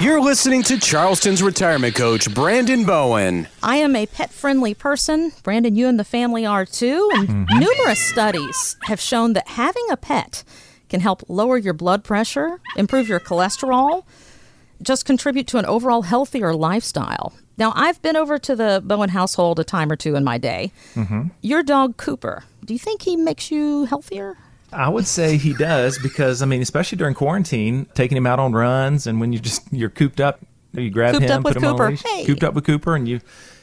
You're listening to Charleston's retirement coach, Brandon Bowen. I am a pet friendly person. Brandon, you and the family are too. And Mm-hmm. numerous studies have shown that having a pet can help lower your blood pressure, improve your cholesterol, just contribute to an overall healthier lifestyle. Now, I've been over to the Bowen household a time or two in my day. Mm-hmm. Your dog, Cooper, do you think he makes you healthier? I would say he does because I mean, especially during quarantine, taking him out on runs, and when you just you're cooped up, you grab Cooped him, up with put him Cooper. on a leash, Hey. cooped up with Cooper, and you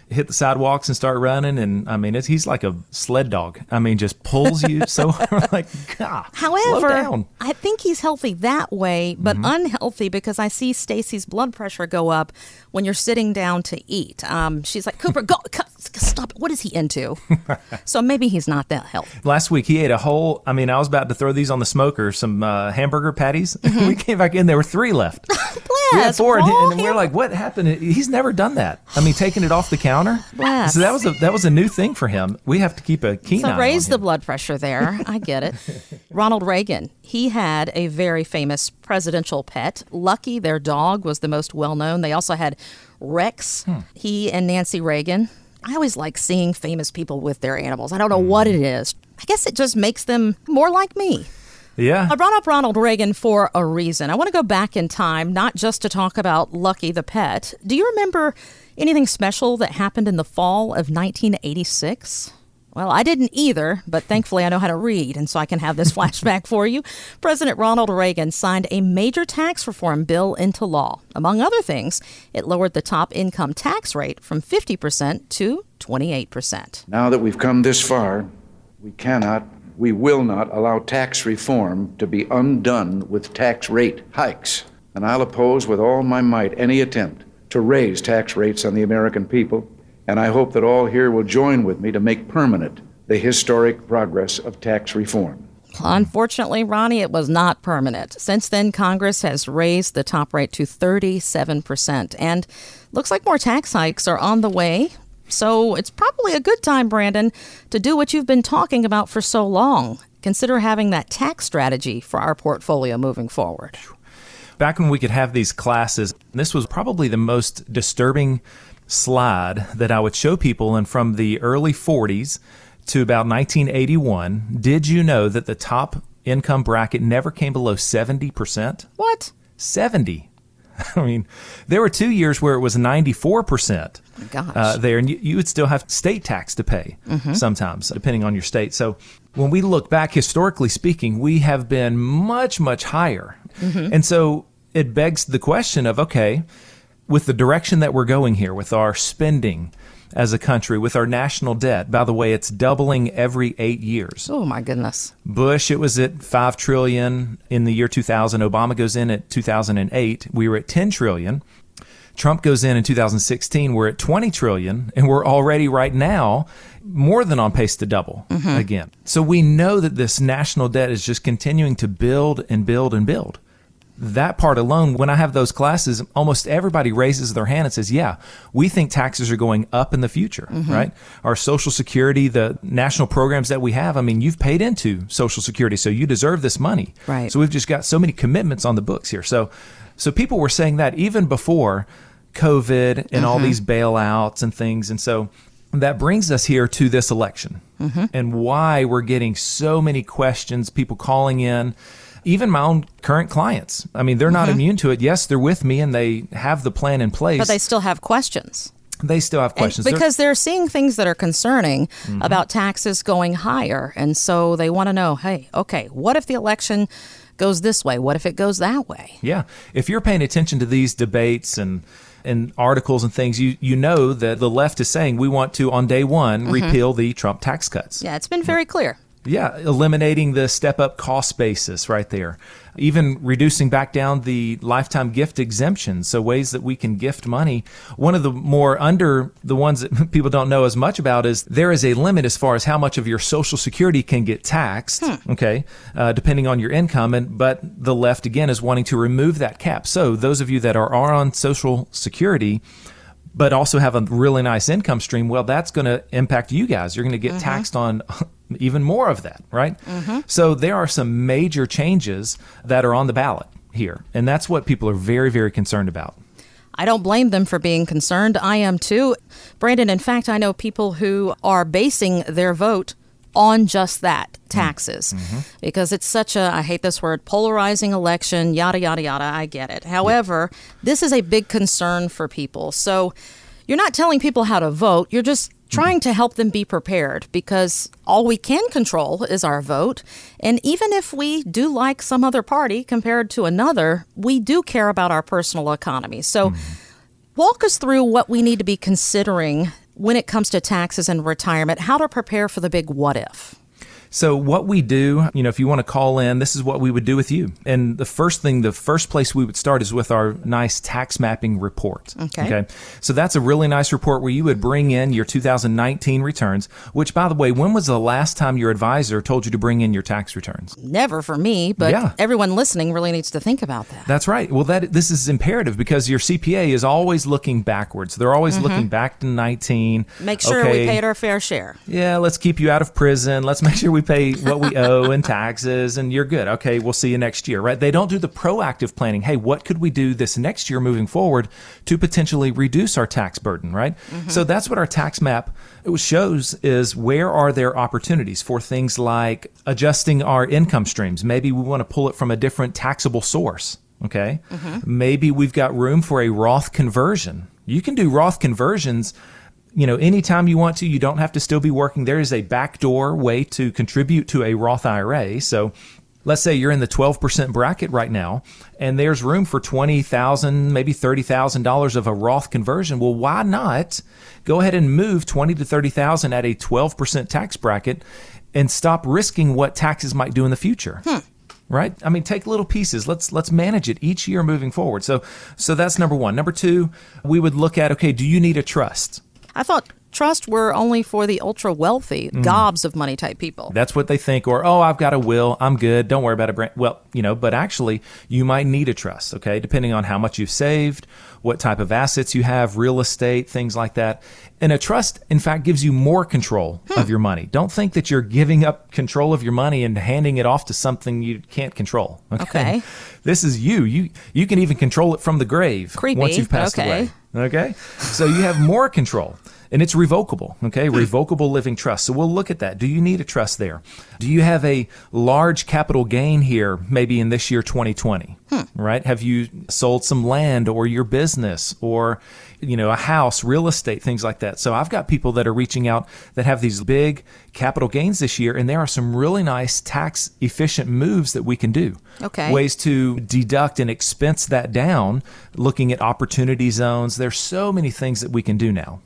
hit the sidewalks and start running. And I mean, it's, he's like a sled dog. I mean, just pulls you so like God. slow However, down. Mm-hmm. I think he's healthy that way, but unhealthy because I see Stacy's blood pressure go up when you're sitting down to eat. Um, she's like, Cooper, go, c- stop. What is he into? so maybe he's not that healthy. Last week he ate a whole. I mean, I was about to throw these on the smoker, some uh, hamburger patties. we came back in, there were three left. We had four, and, and we're like, "What happened?" He's never done that. I mean, taking it off the counter. Bless. So that was a that was a new thing for him. We have to keep a keen So eye raise the blood pressure there. I get it. Ronald Reagan, he had a very famous presidential pet. Lucky, their dog, was the most well known. They also had Rex, Hmm. he and Nancy Reagan. I always like seeing famous people with their animals. I don't know what Hmm. it is. I guess it just makes them more like me. Yeah. I brought up Ronald Reagan for a reason. I want to go back in time, not just to talk about Lucky the pet. Do you remember anything special that happened in the fall of 1986? Well, I didn't either, but thankfully I know how to read, and so I can have this flashback for you. President Ronald Reagan signed a major tax reform bill into law. Among other things, it lowered the top income tax rate from 50% to 28%. Now that we've come this far, we cannot, we will not allow tax reform to be undone with tax rate hikes. And I'll oppose with all my might any attempt to raise tax rates on the American people. And I hope that all here will join with me to make permanent the historic progress of tax reform. Unfortunately, Ronnie, it was not permanent. Since then, Congress has raised the top rate to 37%. And looks like more tax hikes are on the way. So it's probably a good time, Brandon, to do what you've been talking about for so long. Consider having that tax strategy for our portfolio moving forward. Back when we could have these classes, this was probably the most disturbing slide that I would show people. And from the early 40s to about 1981, did you know that the top income bracket never came below 70%? What? 70. I mean, there were two years where it was 94% uh, there, and you, you would still have state tax to pay sometimes, depending on your state. So when we look back, historically speaking, we have been much, much higher. And so it begs the question of okay, with the direction that we're going here, with our spending as a country, with our national debt, by the way, it's doubling every eight years. Oh, my goodness. Bush, it was at five trillion in the year 2000. Obama goes in at 2008. We were at 10 trillion. Trump goes in in 2016. We're at 20 trillion, and we're already right now more than on pace to double mm-hmm. again. So we know that this national debt is just continuing to build and build and build. That part alone, when I have those classes, almost everybody raises their hand and says, Yeah, we think taxes are going up in the future, mm-hmm. right? Our Social Security, the national programs that we have, I mean, you've paid into Social Security, so you deserve this money. Right. So we've just got so many commitments on the books here. So, so people were saying that even before COVID and all mm-hmm. these bailouts and things. And so that brings us here to this election mm-hmm. and why we're getting so many questions, people calling in, even my own current clients. I mean, they're not mm-hmm. immune to it. Yes, they're with me and they have the plan in place. But they still have questions. They still have And questions. They're- because they're seeing things that are concerning mm-hmm. about taxes going higher. And so they want to know hey, okay, what if the election goes this way? What if it goes that way? Yeah, if you're paying attention to these debates and and articles and things, you you know that the left is saying we want to on day one mm-hmm. repeal the Trump tax cuts. Yeah, it's been very clear. Yeah, eliminating the step up cost basis right there. Even reducing back down the lifetime gift exemptions, so ways that we can gift money. One of the more under the ones that people don't know as much about is there is a limit as far as how much of your Social Security can get taxed. Okay, uh, depending on your income, and but the left again is wanting to remove that cap. So those of you that are, are on Social Security but also have a really nice income stream, well, that's going to impact you guys. You're going to get mm-hmm. taxed on even more of that, right? Mm-hmm. So there are some major changes that are on the ballot here, and that's what people are very, very concerned about. I don't blame them for being concerned. I am too. Brandon, in fact, I know people who are basing their vote on just that taxes mm-hmm. because it's such a I hate this word polarizing election yada yada yada I get it. However, yeah. this is a big concern for people. So you're not telling people how to vote, you're just trying to help them be prepared because all we can control is our vote. And even if we do like some other party compared to another, we do care about our personal economy. So, mm. walk us through what we need to be considering when it comes to taxes and retirement, how to prepare for the big what if. So what we do, you know, if you want to call in, this is what we would do with you. And the first thing, the first place we would start is with our nice tax mapping report. Okay. Okay. So that's a really nice report where you would bring in your 2019 returns, which by the way, when was the last time your advisor told you to bring in your tax returns? Never for me, but yeah. everyone listening really needs to think about that. That's right. Well, that this is imperative because your CPA is always looking backwards. They're always mm-hmm. looking back to 19. Make sure okay. we paid our fair share. Yeah, let's keep you out of prison. Let's make sure we pay what we owe in taxes, and you're good. Okay, we'll see you next year, right? They don't do the proactive planning. Hey, what could we do this next year moving forward to potentially reduce our tax burden, right? Mm-hmm. So that's what our tax map shows is where are there opportunities for things like adjusting our income streams. Maybe we want to pull it from a different taxable source. Okay. Mm-hmm. Maybe we've got room for a Roth conversion. You can do Roth conversions you know, anytime you want to, you don't have to still be working. There is a backdoor way to contribute to a Roth IRA. So let's say you're in the 12% bracket right now and there's room for 20,000, maybe $30,000 of a Roth conversion. Well, why not go ahead and move 20 to 30,000 at a 12% tax bracket and stop risking what taxes might do in the future? Hmm right i mean take little pieces let's let's manage it each year moving forward so so that's number 1 number 2 we would look at okay do you need a trust I thought trust were only for the ultra wealthy, mm. gobs of money type people. That's what they think. Or, oh, I've got a will. I'm good. Don't worry about it. Well, you know, but actually, you might need a trust, okay, depending on how much you've saved, what type of assets you have, real estate, things like that. And a trust, in fact, gives you more control hmm. of your money. Don't think that you're giving up control of your money and handing it off to something you can't control. Okay. okay. This is you. You you can even control it from the grave Creepy. once you've passed okay. away. Okay. So you have more control and it's revocable. Okay, hmm. revocable living trust. So we'll look at that. Do you need a trust there? Do you have a large capital gain here, maybe in this year 2020? Hmm. Right? Have you sold some land or your business or you know a house, real estate, things like that? So I've got people that are reaching out that have these big capital gains this year, and there are some really nice tax efficient moves that we can do. Okay, ways to deduct and expense that down. Looking at opportunity zones, there's so many things that we can do now.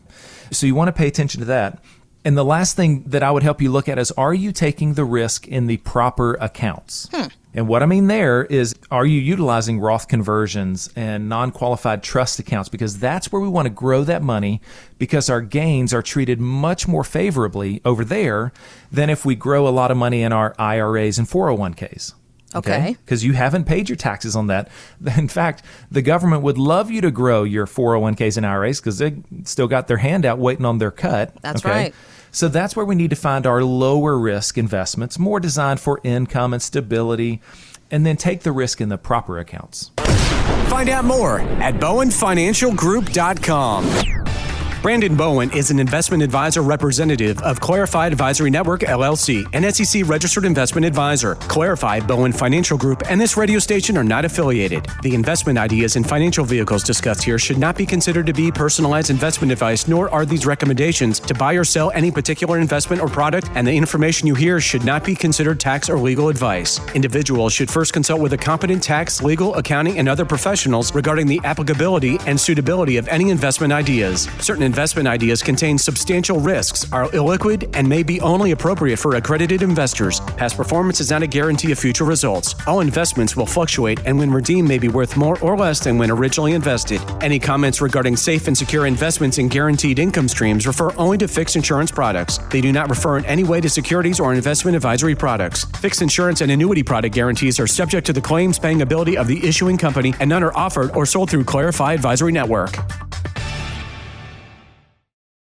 So you want to pay attention to that. And the last thing that I would help you look at is are you taking the risk in the proper accounts? Hmm. And what I mean there is are you utilizing Roth conversions and non qualified trust accounts? Because that's where we want to grow that money because our gains are treated much more favorably over there than if we grow a lot of money in our IRAs and 401ks. Okay. Because okay? you haven't paid your taxes on that. In fact, the government would love you to grow your 401ks and IRAs because they still got their hand out waiting on their cut. That's okay? right. So that's where we need to find our lower risk investments, more designed for income and stability, and then take the risk in the proper accounts. Find out more at bowenfinancialgroup.com. Brandon Bowen is an investment advisor representative of Clarified Advisory Network LLC, an SEC registered investment advisor. Clarified Bowen Financial Group and this radio station are not affiliated. The investment ideas and financial vehicles discussed here should not be considered to be personalized investment advice, nor are these recommendations to buy or sell any particular investment or product, and the information you hear should not be considered tax or legal advice. Individuals should first consult with a competent tax, legal, accounting, and other professionals regarding the applicability and suitability of any investment ideas. Certain investment ideas contain substantial risks, are illiquid, and may be only appropriate for accredited investors. Past performance is not a guarantee of future results. All investments will fluctuate and when redeemed may be worth more or less than when originally invested. Any comments regarding safe and secure investments in guaranteed income streams refer only to fixed insurance products. They do not refer in any way to securities or investment advisory products. Fixed insurance and annuity product guarantees are subject to the claims paying ability of the issuing company and none are offered or sold through Clarify Advisory Network.